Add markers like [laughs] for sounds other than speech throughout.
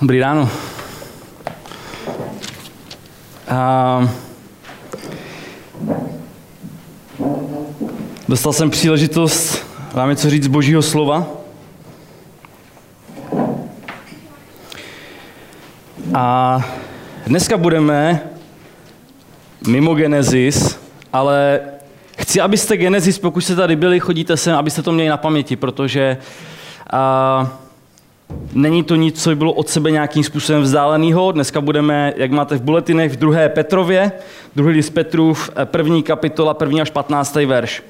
Dobrý ráno. A... Dostal jsem příležitost vám něco říct z božího slova. A dneska budeme mimo Genesis, ale chci, abyste Genesis, pokud jste tady byli, chodíte sem, abyste to měli na paměti, protože a, Není to nic, co by bylo od sebe nějakým způsobem vzdáleného. Dneska budeme, jak máte v buletinech, v druhé Petrově, druhý list Petrův, první kapitola, první až 15. verš.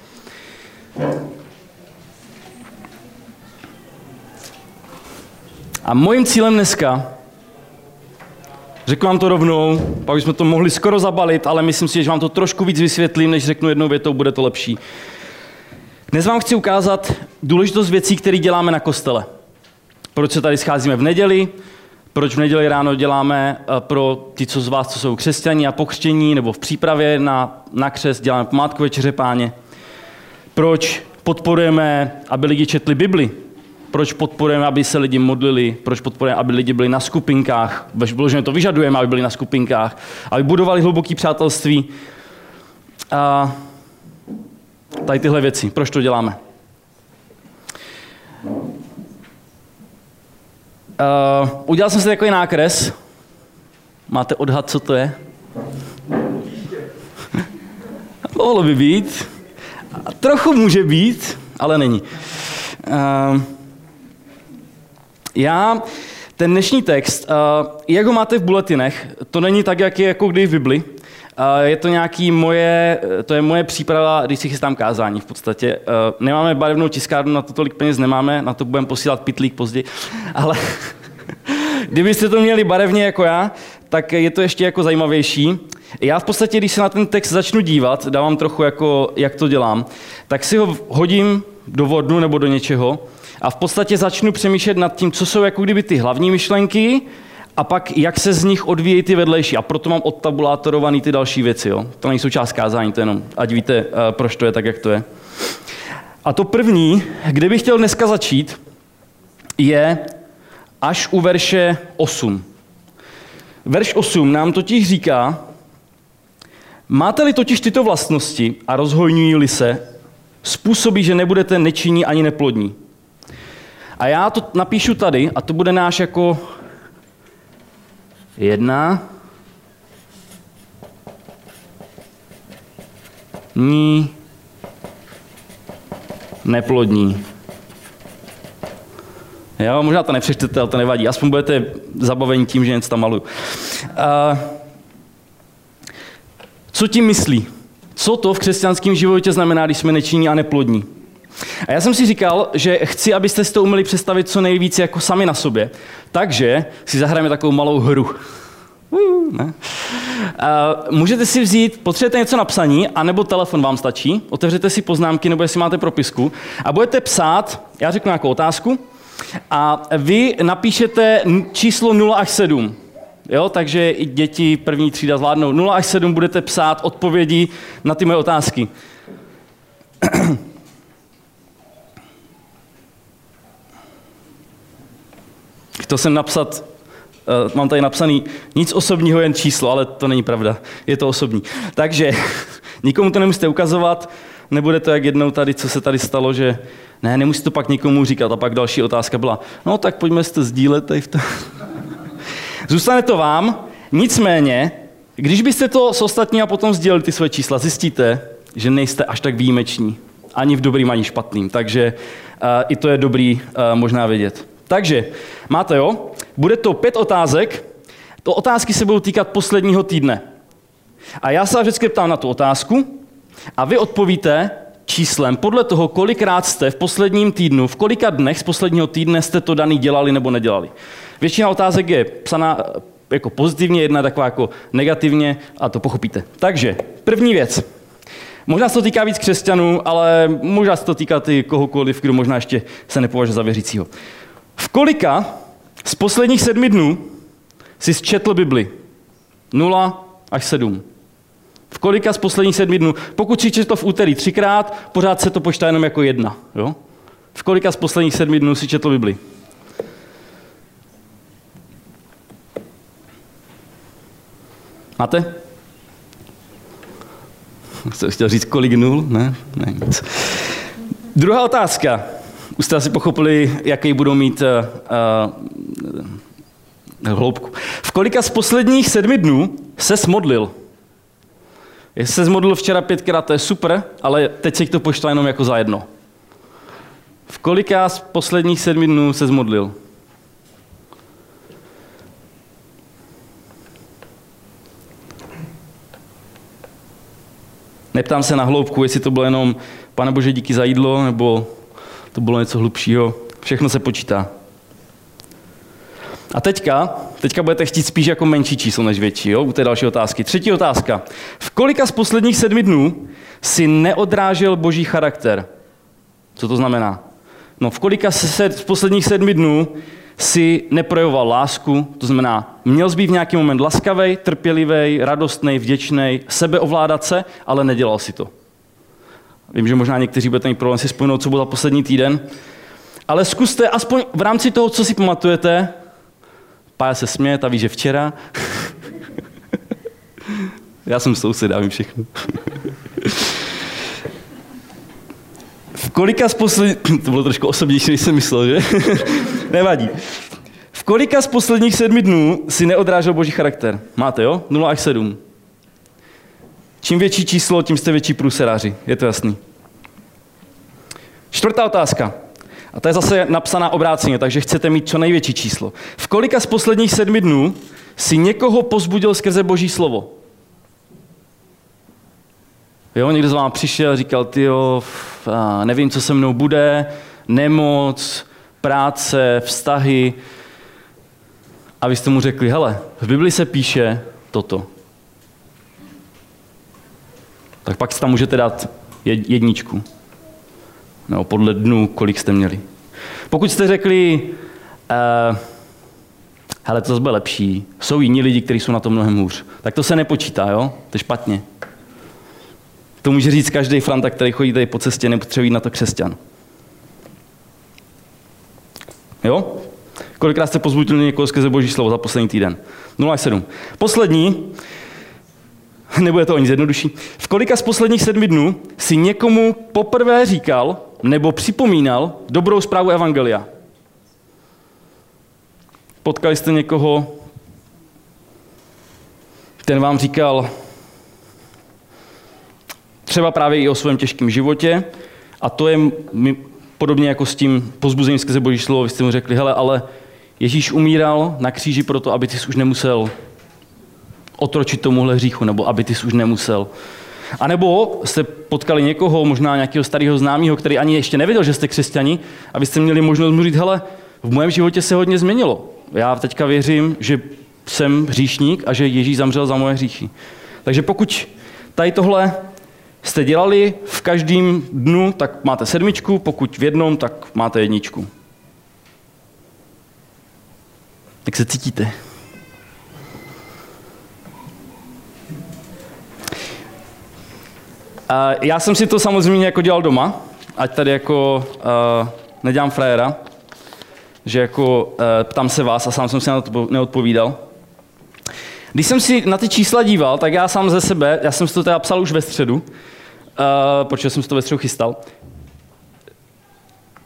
A mojím cílem dneska, řeknu vám to rovnou, pak bychom to mohli skoro zabalit, ale myslím si, že vám to trošku víc vysvětlím, než řeknu jednou větou, bude to lepší. Dnes vám chci ukázat důležitost věcí, které děláme na kostele. Proč se tady scházíme v neděli, proč v neděli ráno děláme eh, pro ty, co z vás, co jsou křesťaní a pokřtění, nebo v přípravě na, na křest, děláme památku večeře páně. Proč podporujeme, aby lidi četli Bibli, proč podporujeme, aby se lidi modlili, proč podporujeme, aby lidi byli na skupinkách, že to vyžadujeme, aby byli na skupinkách, aby budovali hluboké přátelství. A tady tyhle věci, proč to děláme? Uh, udělal jsem si takový nákres. Máte odhad, co to je? [laughs] Mohlo by být. A trochu může být, ale není. Uh, já ten dnešní text, uh, jak ho máte v buletinech, to není tak, jak je jako kdy v Bibli. Uh, je to nějaký moje, to je moje příprava, když si chystám kázání v podstatě. Uh, nemáme barevnou tiskárnu, na to tolik peněz nemáme, na to budeme posílat pitlík později, [laughs] ale [laughs] kdybyste to měli barevně jako já, tak je to ještě jako zajímavější. Já v podstatě, když se na ten text začnu dívat, dávám trochu jako, jak to dělám, tak si ho hodím do vodnu nebo do něčeho a v podstatě začnu přemýšlet nad tím, co jsou jako kdyby ty hlavní myšlenky a pak jak se z nich odvíjejí ty vedlejší. A proto mám odtabulátorovaný ty další věci. Jo? To nejsou část kázání, to jenom, ať víte, eh, proč to je tak, jak to je. A to první, kde bych chtěl dneska začít, je až u verše 8. Verš 8 nám totiž říká, máte-li totiž tyto vlastnosti a rozhojňují-li se, způsobí, že nebudete nečinní ani neplodní. A já to napíšu tady a to bude náš jako jedna, ní, neplodní. Jo, možná to nepřečtete, ale to nevadí. Aspoň budete zabaveni tím, že něco tam maluju. Co tím myslí? Co to v křesťanském životě znamená, když jsme nečinní a neplodní? A já jsem si říkal, že chci, abyste si to uměli představit co nejvíce jako sami na sobě. Takže si zahrajeme takovou malou hru. Uh, ne. Uh, můžete si vzít, potřebujete něco na psaní, anebo telefon vám stačí, otevřete si poznámky, nebo jestli máte propisku a budete psát, já řeknu nějakou otázku, a vy napíšete číslo 0 až 7. Jo, takže i děti první třída zvládnou. 0 až 7 budete psát odpovědi na ty moje otázky. Chtěl jsem napsat, uh, mám tady napsaný nic osobního, jen číslo, ale to není pravda. Je to osobní. Takže [laughs] nikomu to nemusíte ukazovat, nebude to jak jednou tady, co se tady stalo, že ne, nemusí to pak nikomu říkat. A pak další otázka byla, no tak pojďme si to sdílet tady v to. [laughs] Zůstane to vám, nicméně, když byste to s ostatní a potom sdíleli ty své čísla, zjistíte, že nejste až tak výjimeční. Ani v dobrým, ani špatným. Takže uh, i to je dobrý uh, možná vědět. Takže, máte jo? Bude to pět otázek. To otázky se budou týkat posledního týdne. A já se vždycky ptám na tu otázku a vy odpovíte číslem podle toho, kolikrát jste v posledním týdnu, v kolika dnech z posledního týdne jste to daný dělali nebo nedělali. Většina otázek je psaná jako pozitivně, jedna taková jako negativně a to pochopíte. Takže, první věc. Možná se to týká víc křesťanů, ale možná se to týká i kohokoliv, kdo možná ještě se nepovažuje za věřícího. V kolika z posledních sedmi dnů si zčetl Bibli? 0 až 7. V kolika z posledních sedmi dnů? Pokud si četl v úterý třikrát, pořád se to počítá jenom jako jedna. Jo? V kolika z posledních sedmi dnů si četl Bibli? Máte? [laughs] Chci chtěl říct, kolik nul? Ne? ne nic. Druhá otázka. Už jste asi pochopili, jaký budou mít uh, uh, hloubku. V kolika z posledních sedmi dnů se smodlil? Jestli se zmodlil včera pětkrát, to je super, ale teď se to pošla jenom jako za jedno. V kolika z posledních sedmi dnů se zmodlil? Neptám se na hloubku, jestli to bylo jenom Pane Bože, díky za jídlo, nebo to bylo něco hlubšího. Všechno se počítá. A teďka, teďka budete chtít spíš jako menší číslo než větší, jo? u té další otázky. Třetí otázka. V kolika z posledních sedmi dnů si neodrážel boží charakter? Co to znamená? No, v kolika z posledních sedmi dnů si neprojevoval lásku, to znamená, měl jsi být v nějaký moment laskavý, trpělivý, radostný, vděčný, sebeovládat se, ale nedělal si to. Vím, že možná někteří budete mít problém si vzpomenout, co bylo za poslední týden, ale zkuste aspoň v rámci toho, co si pamatujete, Pája se směje, a ví, že včera. [laughs] Já jsem soused, já vím všechno. [laughs] v kolika z posledních... [clears throat] To bylo trošku osobnější, než jsem myslel, že? [laughs] Nevadí. V kolika z posledních sedmi dnů si neodrážel boží charakter? Máte, jo? 0 až 7. Čím větší číslo, tím jste větší průseráři. Je to jasný. Čtvrtá otázka. A to je zase napsaná obráceně, takže chcete mít co největší číslo. V kolika z posledních sedmi dnů si někoho pozbudil skrze Boží slovo? Jo, někdo z vám přišel, říkal, ty jo, nevím, co se mnou bude, nemoc, práce, vztahy. A vy jste mu řekli, hele, v Bibli se píše toto. Tak pak si tam můžete dát jedničku nebo podle dnů, kolik jste měli. Pokud jste řekli, uh, hele, to zase bude lepší, jsou jiní lidi, kteří jsou na tom mnohem hůř, tak to se nepočítá, jo? To je špatně. To může říct každý franta, který chodí tady po cestě, nepotřebuje na to křesťan. Jo? Kolikrát jste pozbudili někoho skrze Boží slovo za poslední týden? 0 až 7. Poslední, [laughs] nebude to o nic jednodušší. V kolika z posledních sedmi dnů si někomu poprvé říkal, nebo připomínal dobrou zprávu Evangelia. Potkali jste někoho, ten vám říkal třeba právě i o svém těžkém životě a to je podobně jako s tím pozbuzením skrze Boží slovo. Vy jste mu řekli, hele, ale Ježíš umíral na kříži proto, aby ty už nemusel otročit tomuhle hříchu, nebo aby ty už nemusel a nebo jste potkali někoho, možná nějakého starého známého, který ani ještě nevěděl, že jste křesťani, a vy jste měli možnost mu říct, hele, v mém životě se hodně změnilo. Já teďka věřím, že jsem hříšník a že Ježíš zamřel za moje hříchy. Takže pokud tady tohle jste dělali v každém dnu, tak máte sedmičku, pokud v jednom, tak máte jedničku. Jak se cítíte? Já jsem si to samozřejmě jako dělal doma, ať tady jako uh, nedělám frajera, že jako uh, ptám se vás a sám jsem si na to neodpovídal. Když jsem si na ty čísla díval, tak já sám ze sebe, já jsem si to teda psal už ve středu, uh, protože jsem si to ve středu chystal.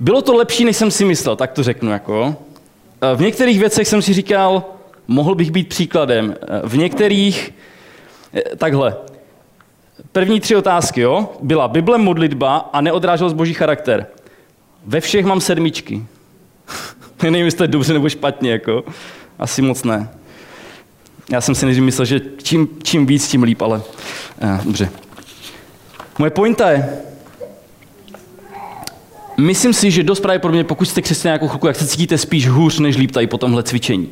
Bylo to lepší, než jsem si myslel, tak to řeknu. Jako. V některých věcech jsem si říkal, mohl bych být příkladem. V některých, takhle, První tři otázky, jo? Byla Bible modlitba a neodrážel z boží charakter. Ve všech mám sedmičky. [laughs] Nevím, jestli to je dobře nebo špatně, jako. Asi moc ne. Já jsem si než myslel, že čím, čím víc, tím líp, ale eh, dobře. Moje pointa je, myslím si, že dost mě, pokud jste křesťané nějakou chvilku, jak se cítíte spíš hůř, než líp tady po tomhle cvičení.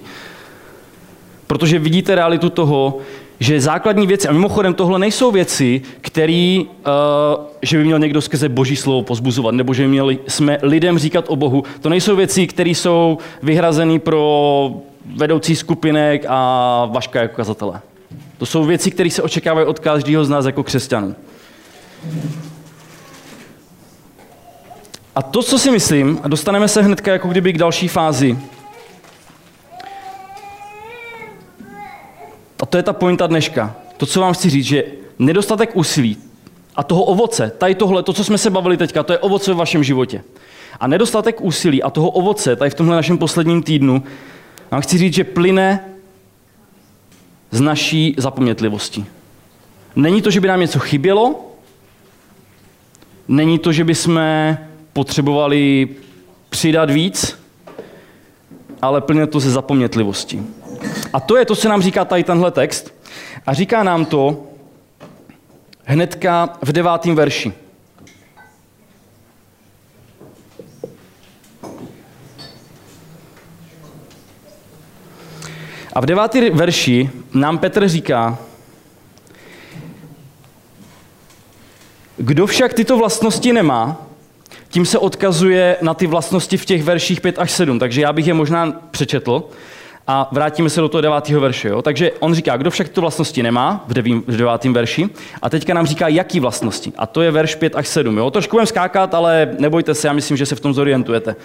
Protože vidíte realitu toho, že základní věci, a mimochodem tohle nejsou věci, které, uh, že by měl někdo skrze boží slovo pozbuzovat, nebo že by měli jsme lidem říkat o Bohu. To nejsou věci, které jsou vyhrazeny pro vedoucí skupinek a vaška jako kazatele. To jsou věci, které se očekávají od každého z nás jako křesťanů. A to, co si myslím, a dostaneme se hnedka jako kdyby k další fázi, A to je ta pointa dneška. To, co vám chci říct, že nedostatek úsilí a toho ovoce, tady tohle, to, co jsme se bavili teďka, to je ovoce v vašem životě. A nedostatek úsilí a toho ovoce, tady v tomhle našem posledním týdnu, vám chci říct, že plyne z naší zapomnětlivosti. Není to, že by nám něco chybělo, není to, že bychom potřebovali přidat víc, ale plyne to ze zapomnětlivosti. A to je to, co nám říká tady tenhle text. A říká nám to hnedka v devátém verši. A v devátém verši nám Petr říká, kdo však tyto vlastnosti nemá, tím se odkazuje na ty vlastnosti v těch verších 5 až 7, takže já bych je možná přečetl a vrátíme se do toho devátého verše. Jo? Takže on říká, kdo však tyto vlastnosti nemá v, devím, v devátém verši a teďka nám říká, jaký vlastnosti. A to je verš 5 až 7. Jo? Trošku budeme skákat, ale nebojte se, já myslím, že se v tom zorientujete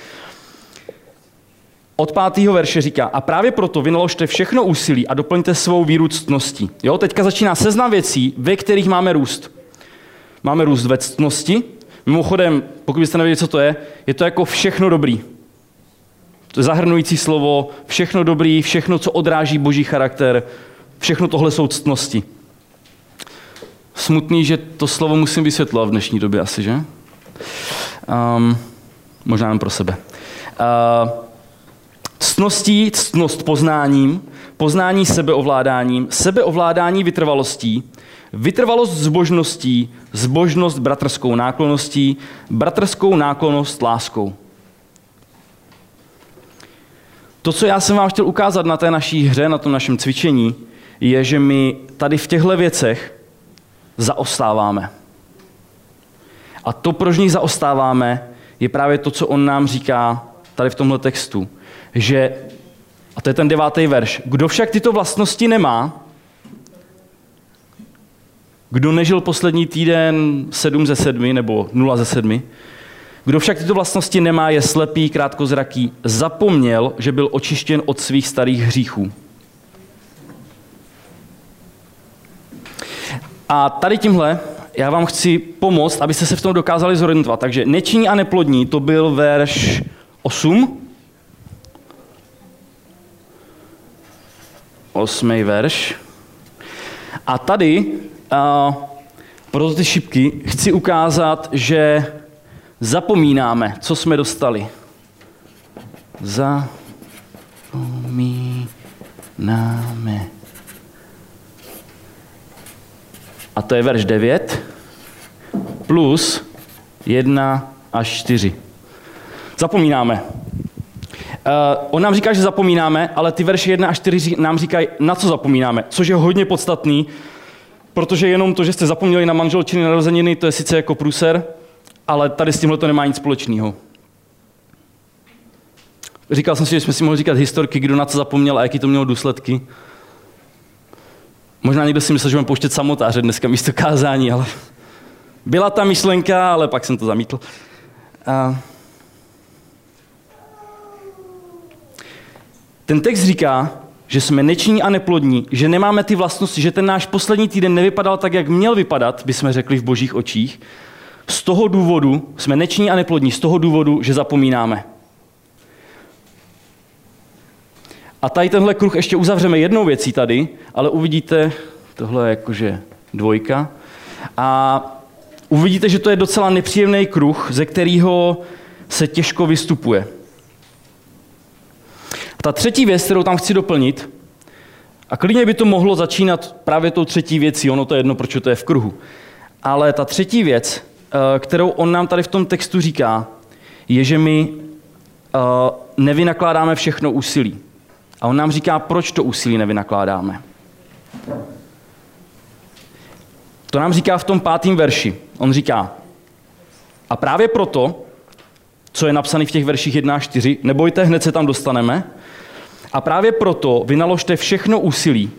od pátého verše říká, a právě proto vynaložte všechno úsilí a doplňte svou víru ctností. Jo, teďka začíná seznam věcí, ve kterých máme růst. Máme růst ve ctnosti. Mimochodem, pokud byste nevěděli, co to je, je to jako všechno dobrý. To zahrnující slovo, všechno dobrý, všechno, co odráží boží charakter, všechno tohle jsou ctnosti. Smutný, že to slovo musím vysvětlovat v dnešní době asi, že? Um, možná jen pro sebe. Uh, Ctností, ctnost poznáním, poznání sebeovládáním, sebeovládání vytrvalostí, vytrvalost zbožností, zbožnost bratrskou náklonností, bratrskou náklonnost láskou. To, co já jsem vám chtěl ukázat na té naší hře, na tom našem cvičení, je, že my tady v těchto věcech zaostáváme. A to, proč ní zaostáváme, je právě to, co on nám říká tady v tomhle textu že, a to je ten devátý verš, kdo však tyto vlastnosti nemá, kdo nežil poslední týden 7 ze 7 nebo 0 ze 7, kdo však tyto vlastnosti nemá, je slepý, krátkozraký, zapomněl, že byl očištěn od svých starých hříchů. A tady tímhle já vám chci pomoct, abyste se v tom dokázali zorientovat. Takže nečiní a neplodní, to byl verš 8. osmý verš. A tady uh, pro ty šipky chci ukázat, že zapomínáme, co jsme dostali. Zapomínáme. A to je verš 9 plus 1 až 4. Zapomínáme. Uh, on nám říká, že zapomínáme, ale ty verše 1 a 4 nám říkají, na co zapomínáme, což je hodně podstatný, protože jenom to, že jste zapomněli na manželčiny narozeniny, to je sice jako průser, ale tady s tímhle to nemá nic společného. Říkal jsem si, že jsme si mohli říkat historky, kdo na co zapomněl a jaký to mělo důsledky. Možná někdo si myslel, že mám pouštět samotáře dneska místo kázání, ale byla ta myšlenka, ale pak jsem to zamítl. Uh, Ten text říká, že jsme nečinní a neplodní, že nemáme ty vlastnosti, že ten náš poslední týden nevypadal tak, jak měl vypadat, by jsme řekli v božích očích. Z toho důvodu jsme nečinní a neplodní, z toho důvodu, že zapomínáme. A tady tenhle kruh ještě uzavřeme jednou věcí tady, ale uvidíte, tohle je jakože dvojka, a uvidíte, že to je docela nepříjemný kruh, ze kterého se těžko vystupuje. Ta třetí věc, kterou tam chci doplnit, a klidně by to mohlo začínat právě tou třetí věcí, ono to je jedno, proč to je v kruhu. Ale ta třetí věc, kterou on nám tady v tom textu říká, je, že my eh, nevynakládáme všechno úsilí. A on nám říká, proč to úsilí nevynakládáme. To nám říká v tom pátém verši. On říká, a právě proto, co je napsané v těch verších 1 a 4, nebojte, hned se tam dostaneme, a právě proto vynaložte všechno úsilí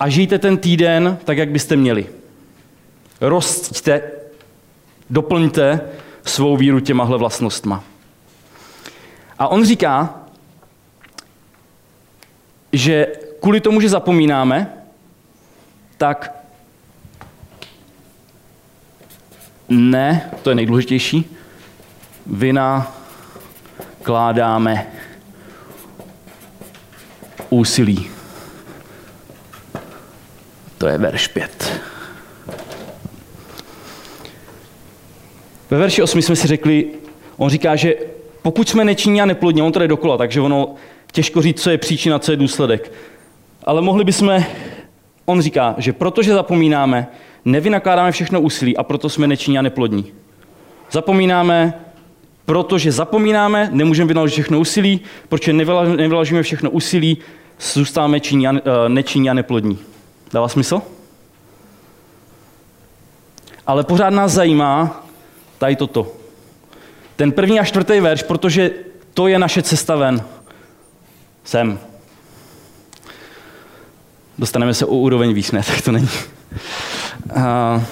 a žijte ten týden tak, jak byste měli. Rosťte, doplňte svou víru těmahle vlastnostma. A on říká, že kvůli tomu, že zapomínáme, tak ne, to je nejdůležitější, vina kládáme úsilí. To je verš 5. Ve verši 8 jsme si řekli, on říká, že pokud jsme nečinní a neplodní, on to jde dokola, takže ono těžko říct, co je příčina, co je důsledek. Ale mohli bychom, on říká, že protože zapomínáme, nevynakládáme všechno úsilí a proto jsme nečinní a neplodní. Zapomínáme, protože zapomínáme, nemůžeme vynaložit všechno úsilí, protože nevynaložíme všechno úsilí, zůstáváme činní a, eh, nečinní a neplodní. Dává smysl? Ale pořád nás zajímá tady toto. Ten první a čtvrtý verš, protože to je naše cesta ven. Sem. Dostaneme se o úroveň výš, ne, tak to není. [laughs] Uh,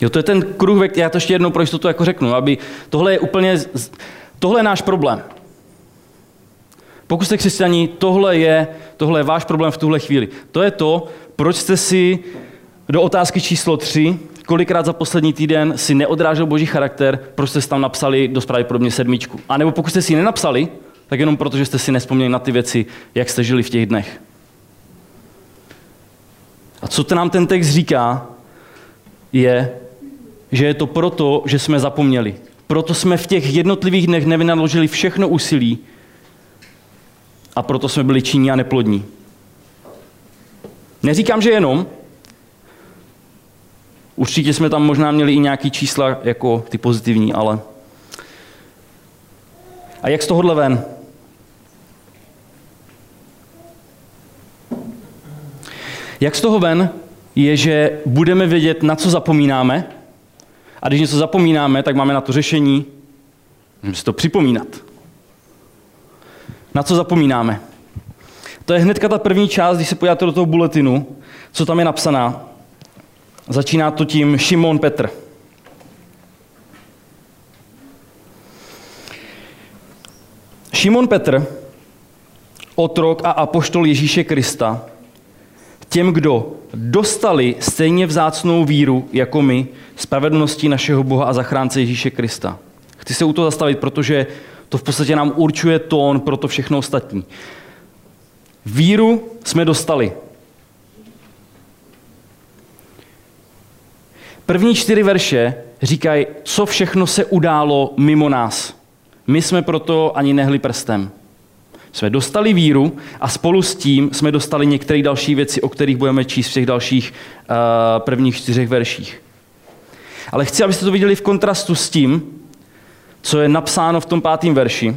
Jo, to je ten kruh, já to ještě jednou pro jistotu jako řeknu, aby tohle je úplně, tohle je náš problém. Pokud jste křesťaní, tohle je, tohle je váš problém v tuhle chvíli. To je to, proč jste si do otázky číslo 3, kolikrát za poslední týden si neodrážel boží charakter, proč jste si tam napsali dost pravděpodobně sedmičku. A nebo pokud jste si ji nenapsali, tak jenom proto, že jste si nespomněli na ty věci, jak jste žili v těch dnech. A co to nám ten text říká, je, že je to proto, že jsme zapomněli. Proto jsme v těch jednotlivých dnech nevynaložili všechno úsilí a proto jsme byli činní a neplodní. Neříkám, že jenom. Určitě jsme tam možná měli i nějaký čísla jako ty pozitivní, ale... A jak z tohohle ven? Jak z toho ven je, že budeme vědět, na co zapomínáme, a když něco zapomínáme, tak máme na to řešení, můžeme si to připomínat. Na co zapomínáme? To je hnedka ta první část, když se podíváte do toho bulletinu, co tam je napsaná. Začíná to tím Šimon Petr. Šimon Petr, otrok a apoštol Ježíše Krista, těm, kdo dostali stejně vzácnou víru jako my, spravedlností našeho Boha a zachránce Ježíše Krista. Chci se u toho zastavit, protože to v podstatě nám určuje tón pro to všechno ostatní. Víru jsme dostali. První čtyři verše říkají, co všechno se událo mimo nás. My jsme proto ani nehli prstem. Jsme dostali víru a spolu s tím jsme dostali některé další věci, o kterých budeme číst v těch dalších uh, prvních čtyřech verších. Ale chci, abyste to viděli v kontrastu s tím, co je napsáno v tom pátém verši.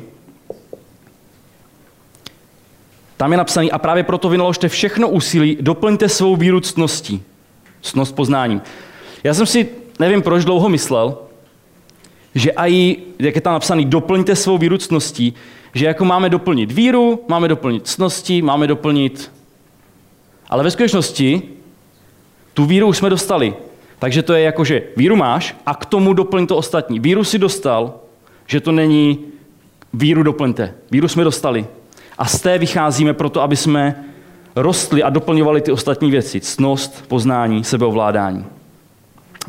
Tam je napsaný, a právě proto vynaložte všechno úsilí, doplňte svou víru ctností. Ctnost poznáním. Já jsem si, nevím proč, dlouho myslel, že i, jak je tam napsaný, doplňte svou víru ctností, že jako máme doplnit víru, máme doplnit ctnosti, máme doplnit... Ale ve skutečnosti tu víru už jsme dostali. Takže to je jako, že víru máš a k tomu doplň to ostatní. Víru si dostal, že to není víru doplňte. Víru jsme dostali. A z té vycházíme proto, aby jsme rostli a doplňovali ty ostatní věci. Ctnost, poznání, sebeovládání.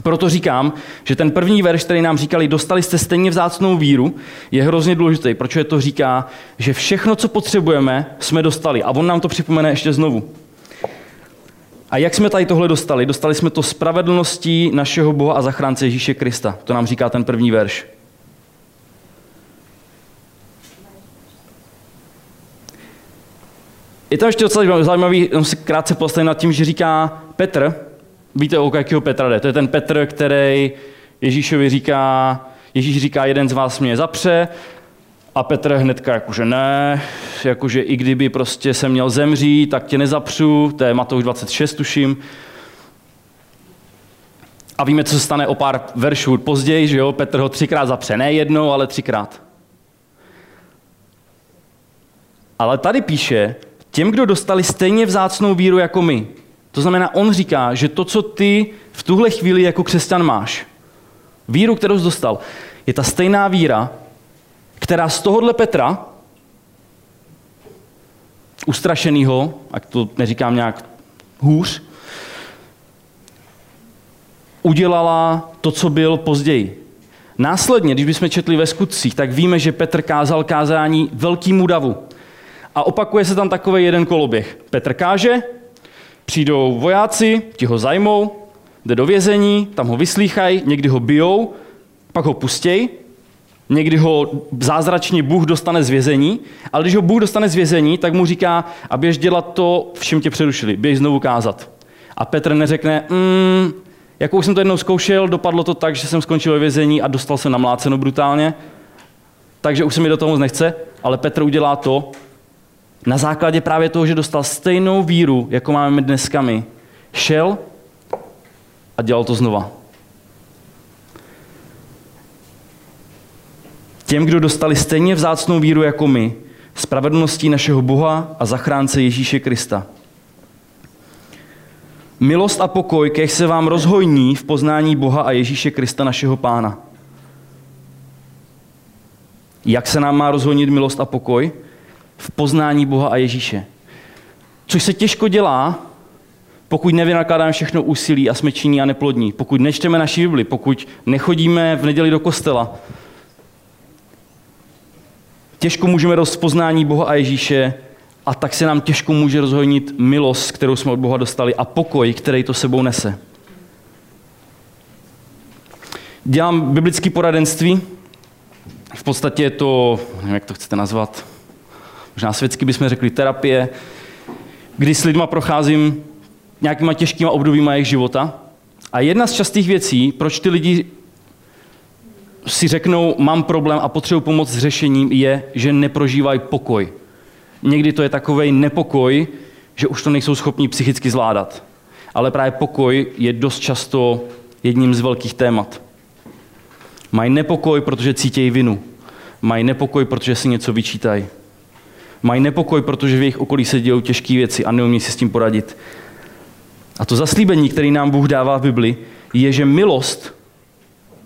Proto říkám, že ten první verš, který nám říkali, dostali jste stejně vzácnou víru, je hrozně důležitý, protože to říká, že všechno, co potřebujeme, jsme dostali. A on nám to připomene ještě znovu. A jak jsme tady tohle dostali? Dostali jsme to spravedlností našeho Boha a zachránce Ježíše Krista. To nám říká ten první verš. Je tam ještě docela zajímavý, jenom si krátce postavím nad tím, že říká Petr, víte, o jakého Petra jde, to je ten Petr, který Ježíšovi říká, Ježíš říká, jeden z vás mě zapře, a Petr hnedka jakože ne, jakože i kdyby prostě se měl zemřít, tak tě nezapřu, to je Matouš 26, tuším. A víme, co se stane o pár veršů později, že jo, Petr ho třikrát zapře, ne jednou, ale třikrát. Ale tady píše, těm, kdo dostali stejně vzácnou víru jako my. To znamená, on říká, že to, co ty v tuhle chvíli jako křesťan máš, víru, kterou jsi dostal, je ta stejná víra, která z tohohle Petra, ustrašenýho, ať to neříkám nějak hůř, udělala to, co byl později. Následně, když bychom četli ve skutcích, tak víme, že Petr kázal kázání velkýmu davu. A opakuje se tam takový jeden koloběh. Petr káže, přijdou vojáci, ti ho zajmou, jde do vězení, tam ho vyslýchají, někdy ho bijou, pak ho pustějí, někdy ho zázračně Bůh dostane z vězení, ale když ho Bůh dostane z vězení, tak mu říká, a běž dělat to, v čem tě přerušili, běž znovu kázat. A Petr neřekne, mm, jako už jsem to jednou zkoušel, dopadlo to tak, že jsem skončil ve vězení a dostal se namláceno brutálně, takže už se mi do toho moc nechce, ale Petr udělá to, na základě právě toho, že dostal stejnou víru, jako máme dneska my, šel a dělal to znova. Těm, kdo dostali stejně vzácnou víru jako my, spravedlností našeho Boha a zachránce Ježíše Krista. Milost a pokoj, kech se vám rozhojní v poznání Boha a Ježíše Krista našeho Pána. Jak se nám má rozhojnit milost a pokoj? V poznání Boha a Ježíše. Což se těžko dělá, pokud nevynakládáme všechno úsilí a jsme činní a neplodní, pokud nečteme naši Bibli, pokud nechodíme v neděli do kostela, těžko můžeme rozpoznání Boha a Ježíše a tak se nám těžko může rozhojnit milost, kterou jsme od Boha dostali a pokoj, který to sebou nese. Dělám biblické poradenství. V podstatě je to, nevím, jak to chcete nazvat, možná světsky bychom řekli terapie, kdy s lidma procházím nějakýma těžkýma obdobíma jejich života. A jedna z častých věcí, proč ty lidi si řeknou, mám problém a potřebuji pomoc s řešením, je, že neprožívají pokoj. Někdy to je takový nepokoj, že už to nejsou schopni psychicky zvládat. Ale právě pokoj je dost často jedním z velkých témat. Mají nepokoj, protože cítějí vinu. Mají nepokoj, protože si něco vyčítají. Mají nepokoj, protože v jejich okolí se dějou těžké věci a neumí si s tím poradit. A to zaslíbení, který nám Bůh dává v Bibli, je, že milost,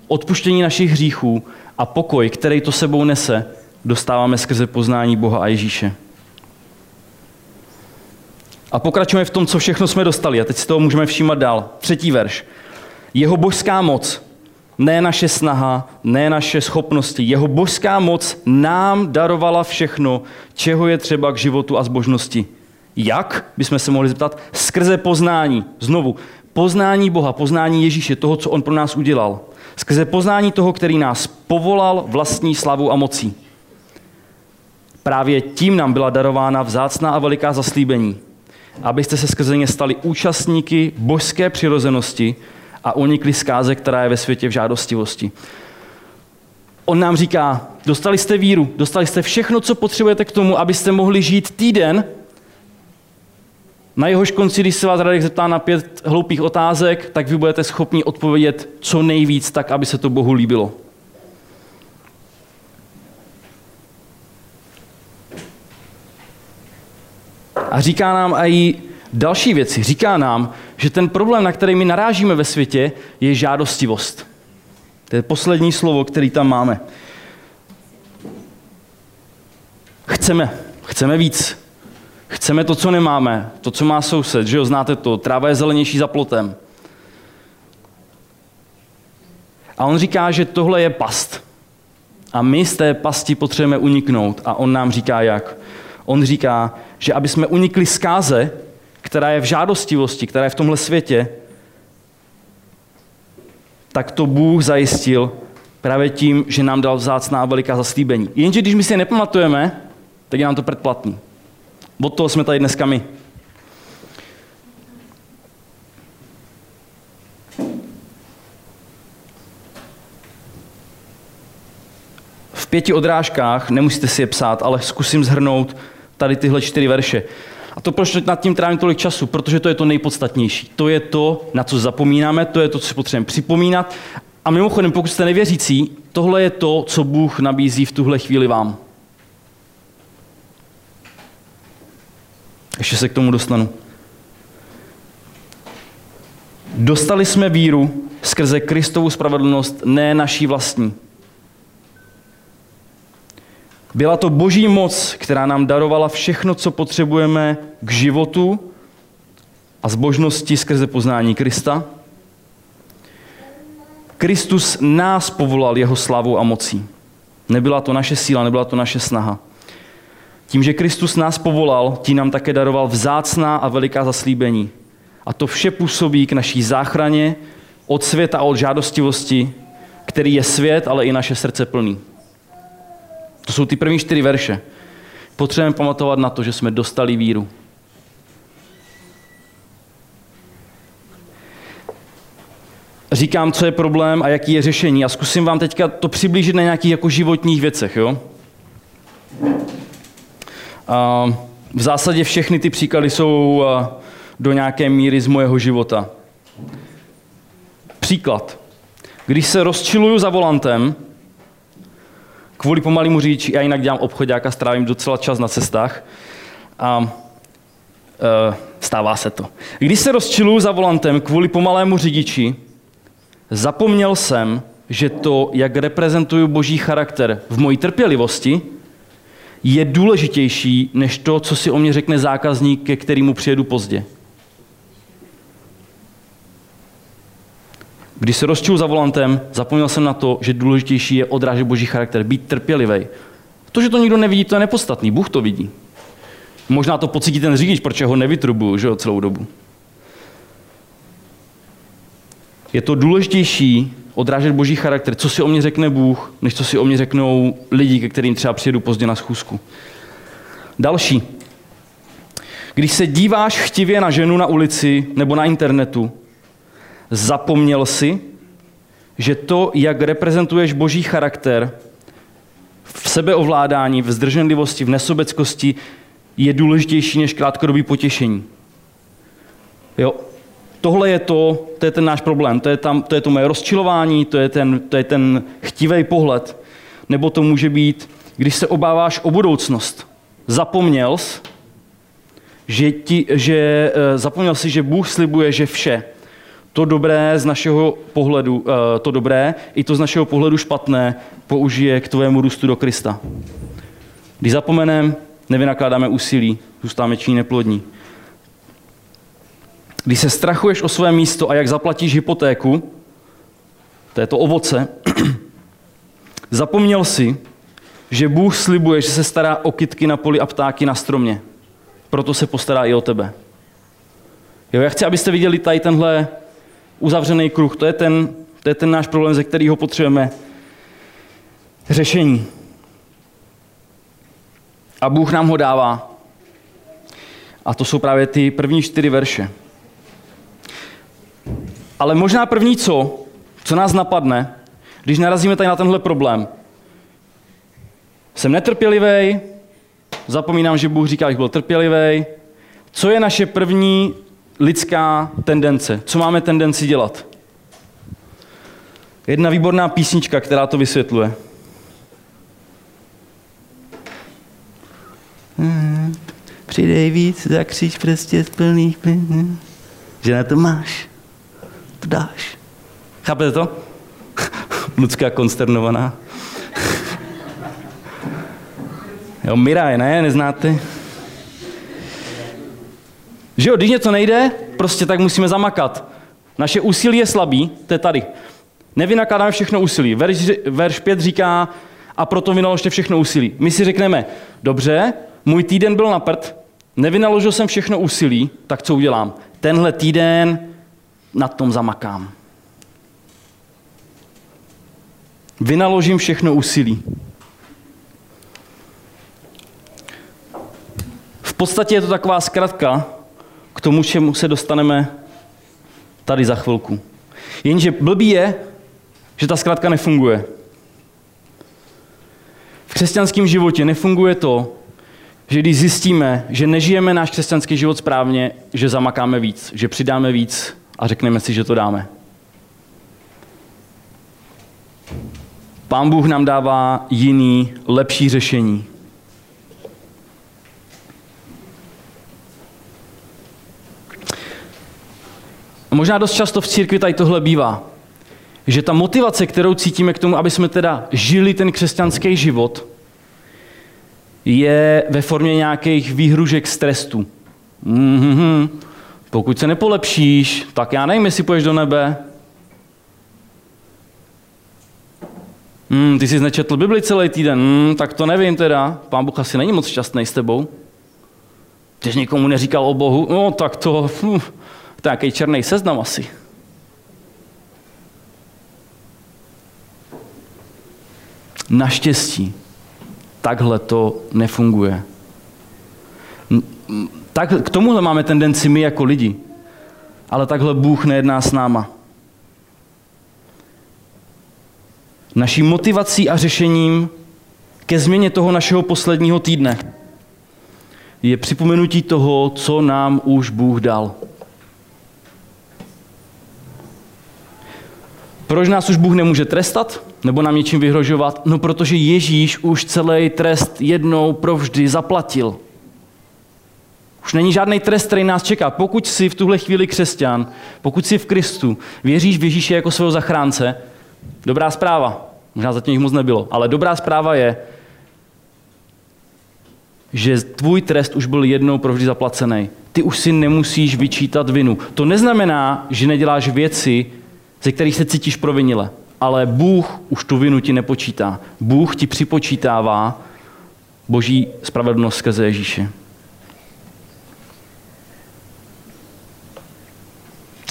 odpuštění našich hříchů a pokoj, který to sebou nese, dostáváme skrze poznání Boha a Ježíše. A pokračujeme v tom, co všechno jsme dostali. A teď si toho můžeme všímat dál. Třetí verš. Jeho božská moc, ne naše snaha, ne naše schopnosti. Jeho božská moc nám darovala všechno, čeho je třeba k životu a zbožnosti. Jak, bychom se mohli zeptat, skrze poznání. Znovu, poznání Boha, poznání Ježíše, toho, co On pro nás udělal. Skrze poznání toho, který nás povolal vlastní slavu a mocí. Právě tím nám byla darována vzácná a veliká zaslíbení abyste se skrze ně stali účastníky božské přirozenosti a unikli zkáze, která je ve světě v žádostivosti. On nám říká, dostali jste víru, dostali jste všechno, co potřebujete k tomu, abyste mohli žít týden, na jehož konci, když se vás Radek zeptá na pět hloupých otázek, tak vy budete schopni odpovědět co nejvíc tak, aby se to Bohu líbilo. A říká nám i další věci. Říká nám, že ten problém, na který my narážíme ve světě, je žádostivost. To je poslední slovo, který tam máme. Chceme, chceme víc. Chceme to, co nemáme, to, co má soused, že jo, znáte to, tráva je zelenější za plotem. A on říká, že tohle je past. A my z té pasti potřebujeme uniknout. A on nám říká jak. On říká, že aby jsme unikli zkáze, která je v žádostivosti, která je v tomhle světě, tak to Bůh zajistil právě tím, že nám dal vzácná a veliká zaslíbení. Jenže když my si je nepamatujeme, tak je nám to předplatný. Od toho jsme tady dneska my. V pěti odrážkách, nemusíte si je psát, ale zkusím zhrnout tady tyhle čtyři verše. A to proč nad tím trávím tolik času? Protože to je to nejpodstatnější. To je to, na co zapomínáme, to je to, co si potřebujeme připomínat. A mimochodem, pokud jste nevěřící, tohle je to, co Bůh nabízí v tuhle chvíli vám. Ještě se k tomu dostanu. Dostali jsme víru skrze Kristovu spravedlnost, ne naší vlastní. Byla to boží moc, která nám darovala všechno, co potřebujeme k životu a zbožnosti skrze poznání Krista. Kristus nás povolal jeho slavou a mocí. Nebyla to naše síla, nebyla to naše snaha. Tím, že Kristus nás povolal, tím nám také daroval vzácná a veliká zaslíbení. A to vše působí k naší záchraně od světa a od žádostivosti, který je svět, ale i naše srdce plný. To jsou ty první čtyři verše. Potřebujeme pamatovat na to, že jsme dostali víru. Říkám, co je problém a jaký je řešení a zkusím vám teďka to přiblížit na nějakých jako životních věcech. Jo? A v zásadě všechny ty příklady jsou do nějaké míry z mojeho života. Příklad. Když se rozčiluju za volantem, kvůli pomalému řidiči, já jinak dělám obchodák a strávím docela čas na cestách, a e, stává se to. Když se rozčiluju za volantem kvůli pomalému řidiči, zapomněl jsem, že to, jak reprezentuju boží charakter v mojí trpělivosti, je důležitější než to, co si o mě řekne zákazník, ke kterému přijedu pozdě. Když se rozčil za volantem, zapomněl jsem na to, že důležitější je odrážet boží charakter, být trpělivý. To, že to nikdo nevidí, to je nepodstatný. Bůh to vidí. Možná to pocítí ten řidič, proč ho nevytrubuju že jo, celou dobu. Je to důležitější odrážet boží charakter, co si o mě řekne Bůh, než co si o mě řeknou lidi, ke kterým třeba přijedu pozdě na schůzku. Další. Když se díváš chtivě na ženu na ulici nebo na internetu, Zapomněl si, že to, jak reprezentuješ boží charakter v sebeovládání, v zdrženlivosti, v nesobeckosti, je důležitější než krátkodobý potěšení. Jo? Tohle je to, to je ten náš problém, to je, tam, to, je to moje rozčilování, to je ten, to je ten chtivý pohled. Nebo to může být, když se obáváš o budoucnost. Zapomněl jsi, že, ti, že eh, zapomněl si, že Bůh slibuje, že vše, to dobré z našeho pohledu, eh, to dobré, i to z našeho pohledu špatné použije k tvému růstu do Krista. Když zapomeneme, nevynakládáme úsilí, zůstáme činí neplodní. Když se strachuješ o své místo a jak zaplatíš hypotéku, to je to ovoce, [clears throat] zapomněl si, že Bůh slibuje, že se stará o kytky na poli a ptáky na stromě. Proto se postará i o tebe. Jo, já chci, abyste viděli tady tenhle uzavřený kruh. To je ten, to je ten náš problém, ze kterého potřebujeme řešení. A Bůh nám ho dává. A to jsou právě ty první čtyři verše. Ale možná první co, co nás napadne, když narazíme tady na tenhle problém. Jsem netrpělivý, zapomínám, že Bůh říká, že byl trpělivý. Co je naše první lidská tendence. Co máme tendenci dělat? Jedna výborná písnička, která to vysvětluje. Hmm, přidej víc, zakříč prostě z plných plyn. Že na to máš. To dáš. Chápete to? [laughs] Lidská konsternovaná. [laughs] jo, Miraj, ne? Neznáte? Že jo, když něco nejde, prostě tak musíme zamakat. Naše úsilí je slabý, to je tady. Nevynakládáme všechno úsilí. Verš, verš 5 říká, a proto vynaložte všechno úsilí. My si řekneme, dobře, můj týden byl na prd, nevynaložil jsem všechno úsilí, tak co udělám? Tenhle týden na tom zamakám. Vynaložím všechno úsilí. V podstatě je to taková zkratka, k tomu, čemu se dostaneme tady za chvilku. Jenže blbý je, že ta zkrátka nefunguje. V křesťanském životě nefunguje to, že když zjistíme, že nežijeme náš křesťanský život správně, že zamakáme víc, že přidáme víc a řekneme si, že to dáme. Pán Bůh nám dává jiný, lepší řešení. A možná dost často v církvi tady tohle bývá. Že ta motivace, kterou cítíme k tomu, aby jsme teda žili ten křesťanský život, je ve formě nějakých výhružek z trestu. Mm-hmm. Pokud se nepolepšíš, tak já nevím, jestli půjdeš do nebe. Mm, ty jsi nečetl Bibli celý týden, mm, tak to nevím teda. Pán Bůh asi není moc šťastný s tebou. Jsi nikomu neříkal o Bohu, no tak to, hm, to je nějaký černý seznam asi. Naštěstí, takhle to nefunguje. Tak, k tomuhle máme tendenci my jako lidi. Ale takhle Bůh nejedná s náma. Naší motivací a řešením ke změně toho našeho posledního týdne je připomenutí toho, co nám už Bůh dal. Proč nás už Bůh nemůže trestat? Nebo nám něčím vyhrožovat? No protože Ježíš už celý trest jednou provždy zaplatil. Už není žádný trest, který nás čeká. Pokud jsi v tuhle chvíli křesťan, pokud jsi v Kristu, věříš v Ježíše jako svého zachránce, dobrá zpráva. Možná zatím jich moc nebylo, ale dobrá zpráva je, že tvůj trest už byl jednou provždy zaplacený. Ty už si nemusíš vyčítat vinu. To neznamená, že neděláš věci, ze kterých se cítíš provinile. Ale Bůh už tu vinu ti nepočítá. Bůh ti připočítává boží spravedlnost skrze Ježíše.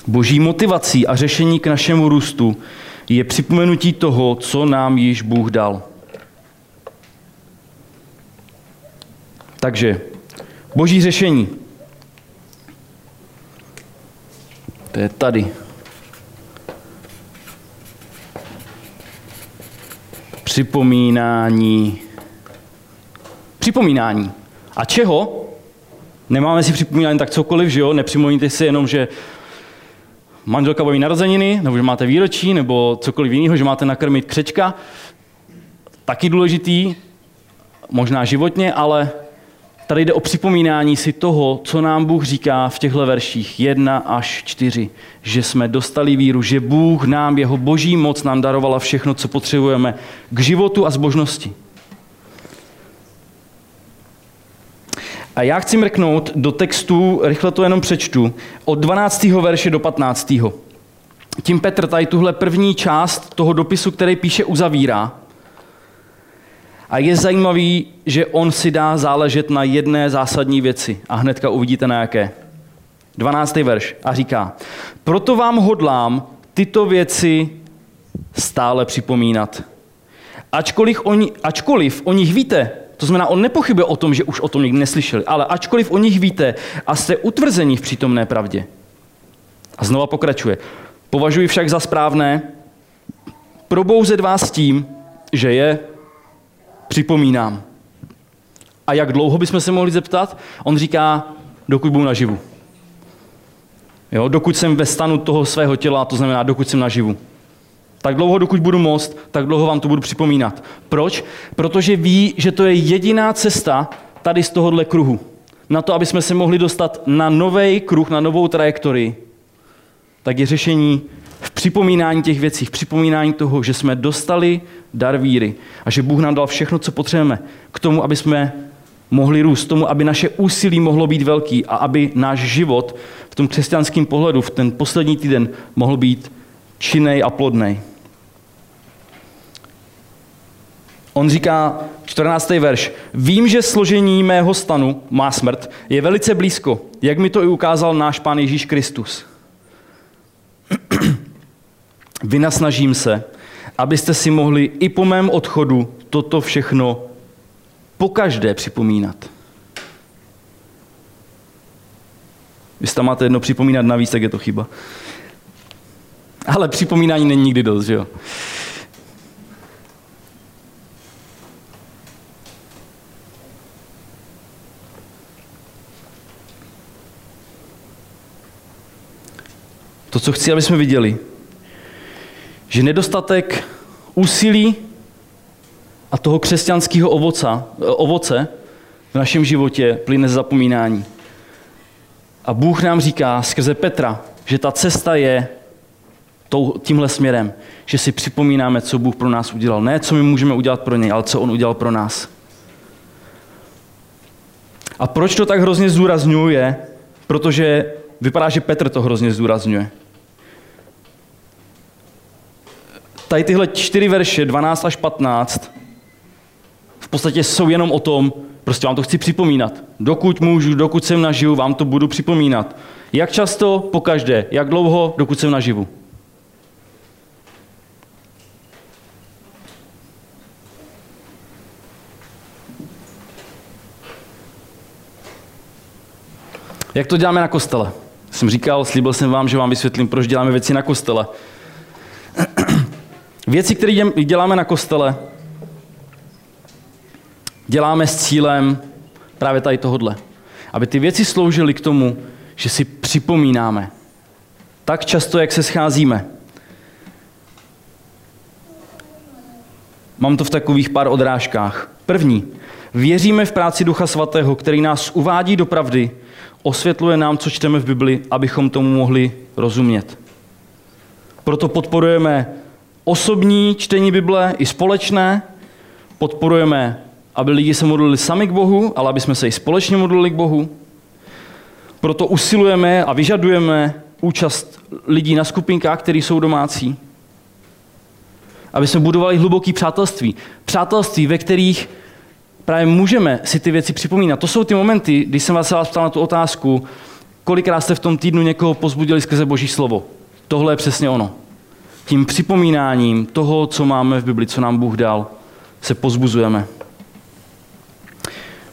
Boží motivací a řešení k našemu růstu je připomenutí toho, co nám již Bůh dal. Takže boží řešení. To je tady. Připomínání. Připomínání. A čeho? Nemáme si připomínání tak cokoliv, že jo? Nepřipomínáte si jenom, že manželka bude narozeniny, nebo že máte výročí, nebo cokoliv jiného, že máte nakrmit křečka. Taky důležitý, možná životně, ale tady jde o připomínání si toho, co nám Bůh říká v těchto verších 1 až 4. Že jsme dostali víru, že Bůh nám, jeho boží moc nám darovala všechno, co potřebujeme k životu a zbožnosti. A já chci mrknout do textu, rychle to jenom přečtu, od 12. verše do 15. Tím Petr tady tuhle první část toho dopisu, který píše, uzavírá. A je zajímavý, že on si dá záležet na jedné zásadní věci. A hnedka uvidíte na jaké. 12. verš. A říká, proto vám hodlám tyto věci stále připomínat. Ačkoliv o, ačkoliv o nich víte, to znamená, on nepochybuje o tom, že už o tom nikdy neslyšeli, ale ačkoliv o nich víte a jste utvrzení v přítomné pravdě. A znova pokračuje. Považuji však za správné probouzet vás tím, že je připomínám. A jak dlouho bychom se mohli zeptat? On říká, dokud budu naživu. Jo, dokud jsem ve stanu toho svého těla, to znamená, dokud jsem naživu. Tak dlouho, dokud budu most, tak dlouho vám to budu připomínat. Proč? Protože ví, že to je jediná cesta tady z tohohle kruhu. Na to, aby jsme se mohli dostat na nový kruh, na novou trajektorii, tak je řešení v připomínání těch věcí, v připomínání toho, že jsme dostali dar víry a že Bůh nám dal všechno, co potřebujeme k tomu, aby jsme mohli růst, tomu, aby naše úsilí mohlo být velký a aby náš život v tom křesťanském pohledu v ten poslední týden mohl být činný a plodný. On říká, 14. verš, vím, že složení mého stanu, má smrt, je velice blízko, jak mi to i ukázal náš Pán Ježíš Kristus. [clears throat] Vynasnažím se, abyste si mohli i po mém odchodu toto všechno pokaždé připomínat. Když tam máte jedno připomínat navíc, tak je to chyba. Ale připomínání není nikdy dost, že jo? To, co chci, aby jsme viděli, že nedostatek úsilí a toho křesťanského ovoce, ovoce v našem životě plyne z zapomínání. A Bůh nám říká skrze Petra, že ta cesta je tímhle směrem, že si připomínáme, co Bůh pro nás udělal. Ne, co my můžeme udělat pro něj, ale co On udělal pro nás. A proč to tak hrozně zdůrazňuji je, protože vypadá, že Petr to hrozně zdůrazňuje. Tady tyhle čtyři verše, 12 až 15, v podstatě jsou jenom o tom, prostě vám to chci připomínat. Dokud můžu, dokud jsem naživu, vám to budu připomínat. Jak často? Po každé. Jak dlouho? Dokud jsem naživu. Jak to děláme na kostele? Jsem říkal, slíbil jsem vám, že vám vysvětlím, proč děláme věci na kostele. Věci, které děláme na kostele, děláme s cílem právě tady tohodle. Aby ty věci sloužily k tomu, že si připomínáme. Tak často, jak se scházíme. Mám to v takových pár odrážkách. První. Věříme v práci Ducha Svatého, který nás uvádí do pravdy, osvětluje nám, co čteme v Bibli, abychom tomu mohli rozumět. Proto podporujeme osobní čtení Bible i společné, podporujeme, aby lidi se modlili sami k Bohu, ale aby jsme se i společně modlili k Bohu. Proto usilujeme a vyžadujeme účast lidí na skupinkách, které jsou domácí. Aby jsme budovali hluboký přátelství. Přátelství, ve kterých právě můžeme si ty věci připomínat. To jsou ty momenty, když jsem vás, vás ptal na tu otázku, kolikrát jste v tom týdnu někoho pozbudili skrze Boží slovo. Tohle je přesně ono. Tím připomínáním toho, co máme v Bibli, co nám Bůh dal, se pozbuzujeme.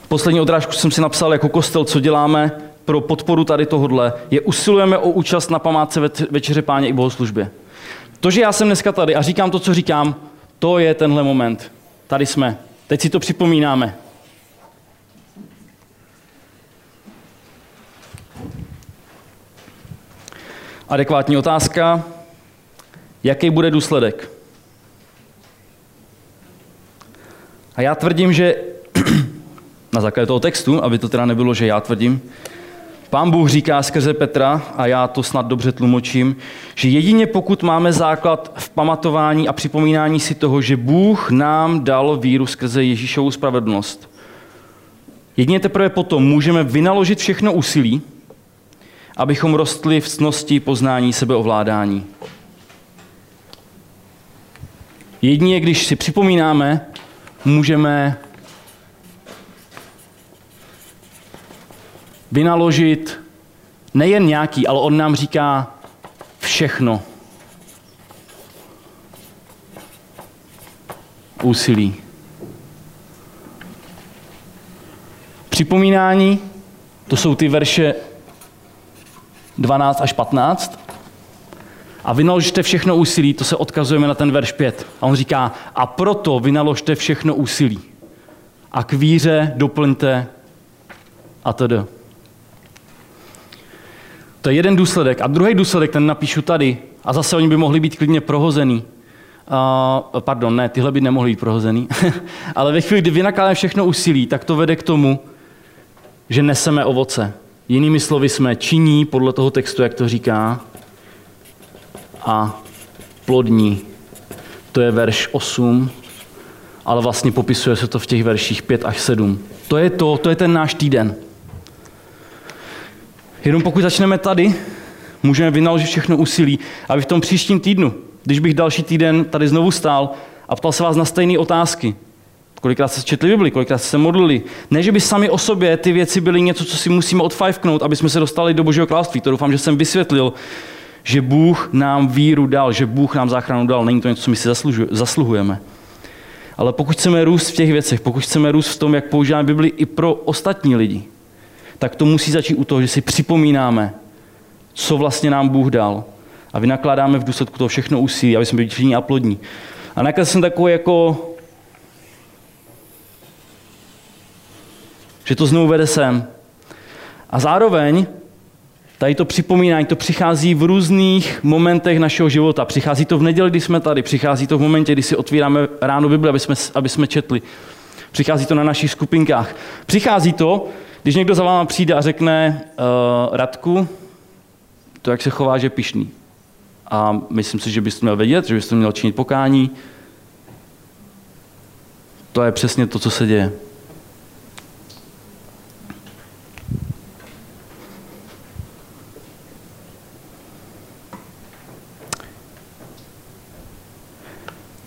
Poslední odrážku jsem si napsal jako kostel, co děláme pro podporu tady tohodle, je usilujeme o účast na památce večeře páně i bohoslužbě. To, že já jsem dneska tady a říkám to, co říkám, to je tenhle moment. Tady jsme. Teď si to připomínáme. Adekvátní otázka. Jaký bude důsledek? A já tvrdím, že [clears throat] na základě toho textu, aby to teda nebylo, že já tvrdím, Pán Bůh říká skrze Petra, a já to snad dobře tlumočím, že jedině pokud máme základ v pamatování a připomínání si toho, že Bůh nám dal víru skrze Ježíšovu spravedlnost, jedině teprve potom můžeme vynaložit všechno úsilí, abychom rostli v cnosti poznání sebeovládání. Jedině, když si připomínáme, můžeme vynaložit nejen nějaký, ale on nám říká všechno. Úsilí. Připomínání, to jsou ty verše 12 až 15. A vynaložte všechno úsilí, to se odkazujeme na ten verš 5. A on říká, a proto vynaložte všechno úsilí. A k víře doplňte a tedy. To je jeden důsledek. A druhý důsledek, ten napíšu tady. A zase oni by mohli být klidně prohozený. Uh, pardon, ne, tyhle by nemohly být prohozený. [laughs] Ale ve chvíli, kdy vynakládáme všechno úsilí, tak to vede k tomu, že neseme ovoce. Jinými slovy jsme činí podle toho textu, jak to říká, a plodní. To je verš 8, ale vlastně popisuje se to v těch verších 5 až 7. To je to, to je ten náš týden. Jenom pokud začneme tady, můžeme vynaložit všechno úsilí, aby v tom příštím týdnu, když bych další týden tady znovu stál a ptal se vás na stejné otázky, kolikrát se četli Bibli, kolikrát se modlili. Ne, že by sami o sobě ty věci byly něco, co si musíme odfajfknout, aby jsme se dostali do Božího království. To doufám, že jsem vysvětlil, že Bůh nám víru dal, že Bůh nám záchranu dal. Není to něco, co my si zasluhujeme. Ale pokud chceme růst v těch věcech, pokud chceme růst v tom, jak používáme Bibli i pro ostatní lidi, tak to musí začít u toho, že si připomínáme, co vlastně nám Bůh dal. A vynakládáme v důsledku toho všechno úsilí, aby jsme byli a plodní. A nakonec jsem takový jako, že to znovu vede sem. A zároveň tady to připomínání, to přichází v různých momentech našeho života. Přichází to v neděli, kdy jsme tady, přichází to v momentě, kdy si otvíráme ráno Bibli, aby jsme, aby jsme četli. Přichází to na našich skupinkách. Přichází to, když někdo za váma přijde a řekne, uh, Radku, to, jak se chová, že pišný. A myslím si, že byste měl vědět, že byste měl činit pokání. To je přesně to, co se děje.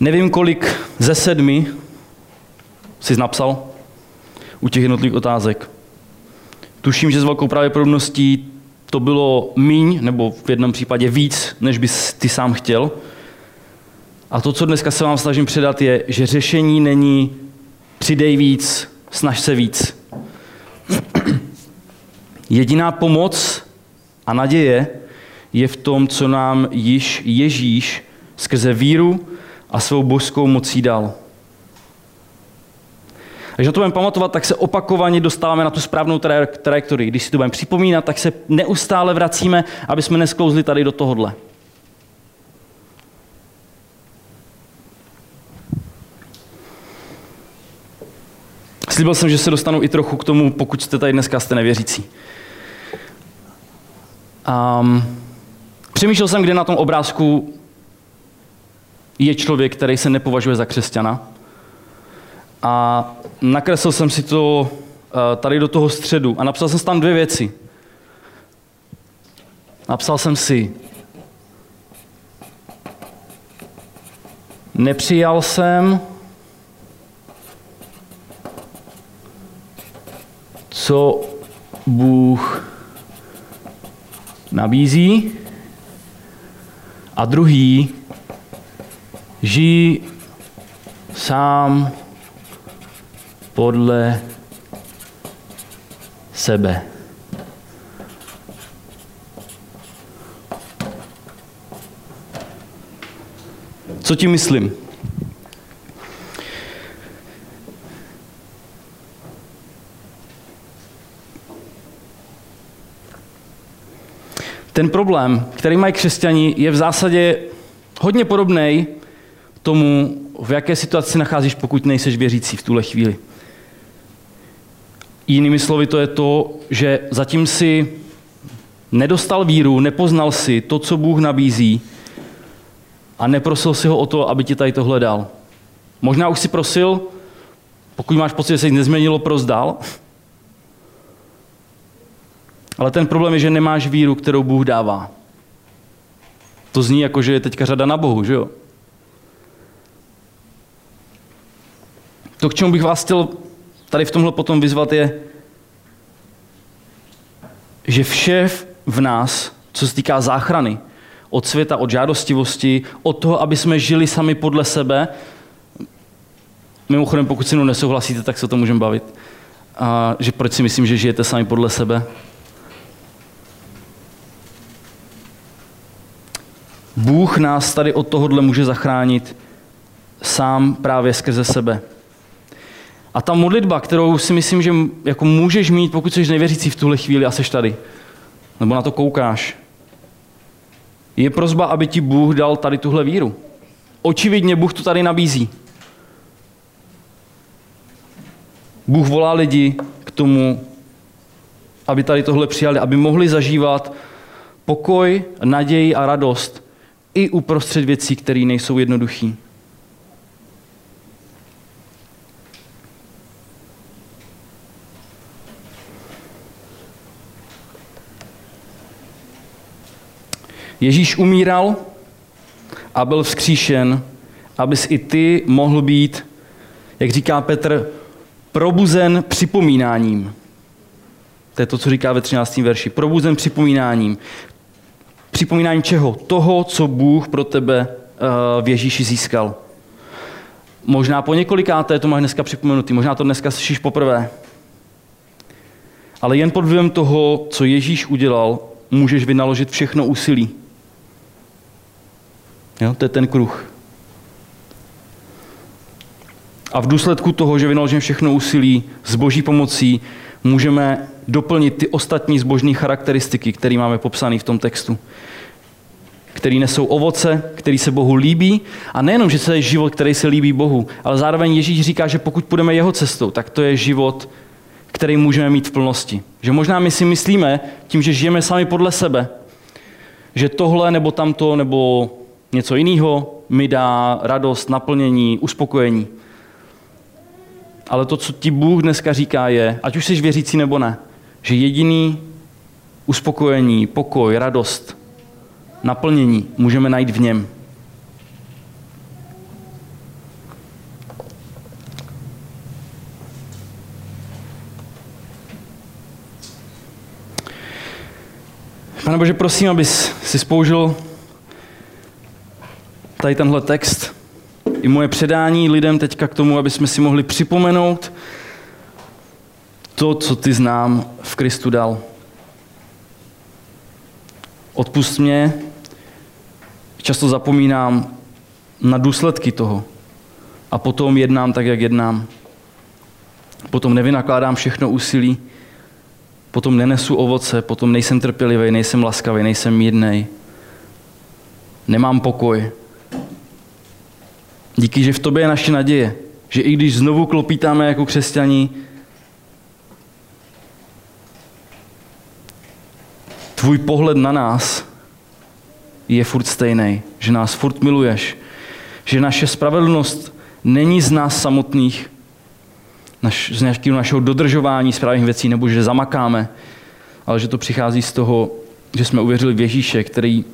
Nevím, kolik ze sedmi jsi napsal u těch jednotlivých otázek. Tuším, že s velkou pravděpodobností to bylo míň, nebo v jednom případě víc, než bys ty sám chtěl. A to, co dneska se vám snažím předat, je, že řešení není přidej víc, snaž se víc. [clears throat] Jediná pomoc a naděje je v tom, co nám již Ježíš skrze víru a svou božskou mocí dal. Když na to budeme pamatovat, tak se opakovaně dostáváme na tu správnou trajektorii. Když si to budeme připomínat, tak se neustále vracíme, aby jsme nesklouzli tady do tohohle. Slíbil jsem, že se dostanu i trochu k tomu, pokud jste tady dneska jste nevěřící. Um, přemýšlel jsem, kde na tom obrázku je člověk, který se nepovažuje za křesťana. A nakreslil jsem si to eh, tady do toho středu a napsal jsem tam dvě věci. Napsal jsem si, nepřijal jsem, co Bůh nabízí. A druhý, žij sám podle sebe. Co ti myslím? Ten problém, který mají křesťani, je v zásadě hodně podobný tomu, v jaké situaci nacházíš, pokud nejseš věřící v tuhle chvíli. Jinými slovy to je to, že zatím si nedostal víru, nepoznal si to, co Bůh nabízí a neprosil si ho o to, aby ti tady tohle dal. Možná už si prosil, pokud máš pocit, že se jich nezměnilo, pros dál. Ale ten problém je, že nemáš víru, kterou Bůh dává. To zní jako, že je teďka řada na Bohu, že jo? To, k čemu bych vás chtěl tady v tomhle potom vyzvat, je, že vše v nás, co se týká záchrany, od světa, od žádostivosti, od toho, aby jsme žili sami podle sebe, mimochodem, pokud si mnou nesouhlasíte, tak se o tom můžeme bavit, a že proč si myslím, že žijete sami podle sebe. Bůh nás tady od tohohle může zachránit sám právě skrze sebe. A ta modlitba, kterou si myslím, že jako můžeš mít, pokud jsi nevěřící v tuhle chvíli a jsi tady, nebo na to koukáš, je prozba, aby ti Bůh dal tady tuhle víru. Očividně Bůh to tady nabízí. Bůh volá lidi k tomu, aby tady tohle přijali, aby mohli zažívat pokoj, naději a radost i uprostřed věcí, které nejsou jednoduché. Ježíš umíral a byl vzkříšen, abys i ty mohl být, jak říká Petr, probuzen připomínáním. To je to, co říká ve 13. verši. Probuzen připomínáním. Připomínáním čeho? Toho, co Bůh pro tebe uh, v Ježíši získal. Možná po několikáté to máš dneska připomenutý, možná to dneska slyšíš poprvé. Ale jen pod vlivem toho, co Ježíš udělal, můžeš vynaložit všechno úsilí. Jo, to je ten kruh. A v důsledku toho, že vynaložíme všechno úsilí s boží pomocí, můžeme doplnit ty ostatní zbožní charakteristiky, které máme popsané v tom textu. Který nesou ovoce, který se Bohu líbí. A nejenom, že to je život, který se líbí Bohu, ale zároveň Ježíš říká, že pokud půjdeme jeho cestou, tak to je život, který můžeme mít v plnosti. Že možná my si myslíme, tím, že žijeme sami podle sebe, že tohle nebo tamto nebo Něco jiného mi dá radost, naplnění, uspokojení. Ale to, co ti Bůh dneska říká, je, ať už jsi věřící nebo ne, že jediný uspokojení, pokoj, radost, naplnění můžeme najít v něm. Pane Bože, prosím, abys si spoužil tady tenhle text i moje předání lidem teďka k tomu, aby jsme si mohli připomenout to, co ty znám v Kristu dal. Odpust mě, často zapomínám na důsledky toho a potom jednám tak, jak jednám. Potom nevynakládám všechno úsilí, potom nenesu ovoce, potom nejsem trpělivý, nejsem laskavý, nejsem mírnej, nemám pokoj. Díky, že v tobě je naše naděje, že i když znovu klopítáme jako křesťaní, tvůj pohled na nás je furt stejný, že nás furt miluješ, že naše spravedlnost není z nás samotných, naš, z nějakého našeho dodržování správných věcí, nebo že zamakáme, ale že to přichází z toho, že jsme uvěřili v Ježíše, který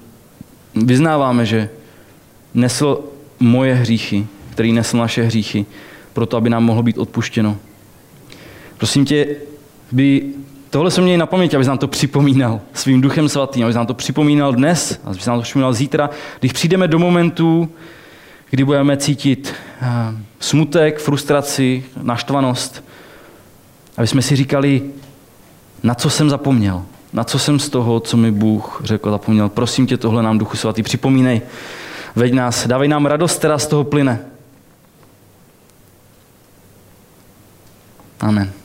vyznáváme, že nesl moje hříchy, který nesl naše hříchy, proto aby nám mohlo být odpuštěno. Prosím tě, by tohle se měli na paměti, aby nám to připomínal svým duchem svatým, aby nám to připomínal dnes, aby nám to připomínal zítra, když přijdeme do momentu, kdy budeme cítit eh, smutek, frustraci, naštvanost, aby jsme si říkali, na co jsem zapomněl, na co jsem z toho, co mi Bůh řekl, zapomněl. Prosím tě, tohle nám Duchu Svatý připomínej. Veď nás, dávej nám radost, která z toho plyne. Amen.